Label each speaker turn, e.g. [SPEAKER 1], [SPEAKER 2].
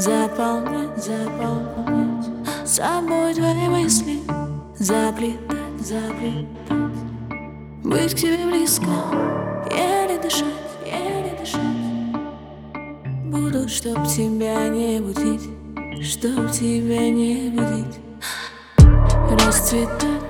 [SPEAKER 1] Заполнять, заполнять. Собой твои мысли Заплетать, заплетать. Быть к тебе близко Еле дышать, еле дышать. Буду, чтоб тебя не будить Чтоб тебя не будить. Расцветать,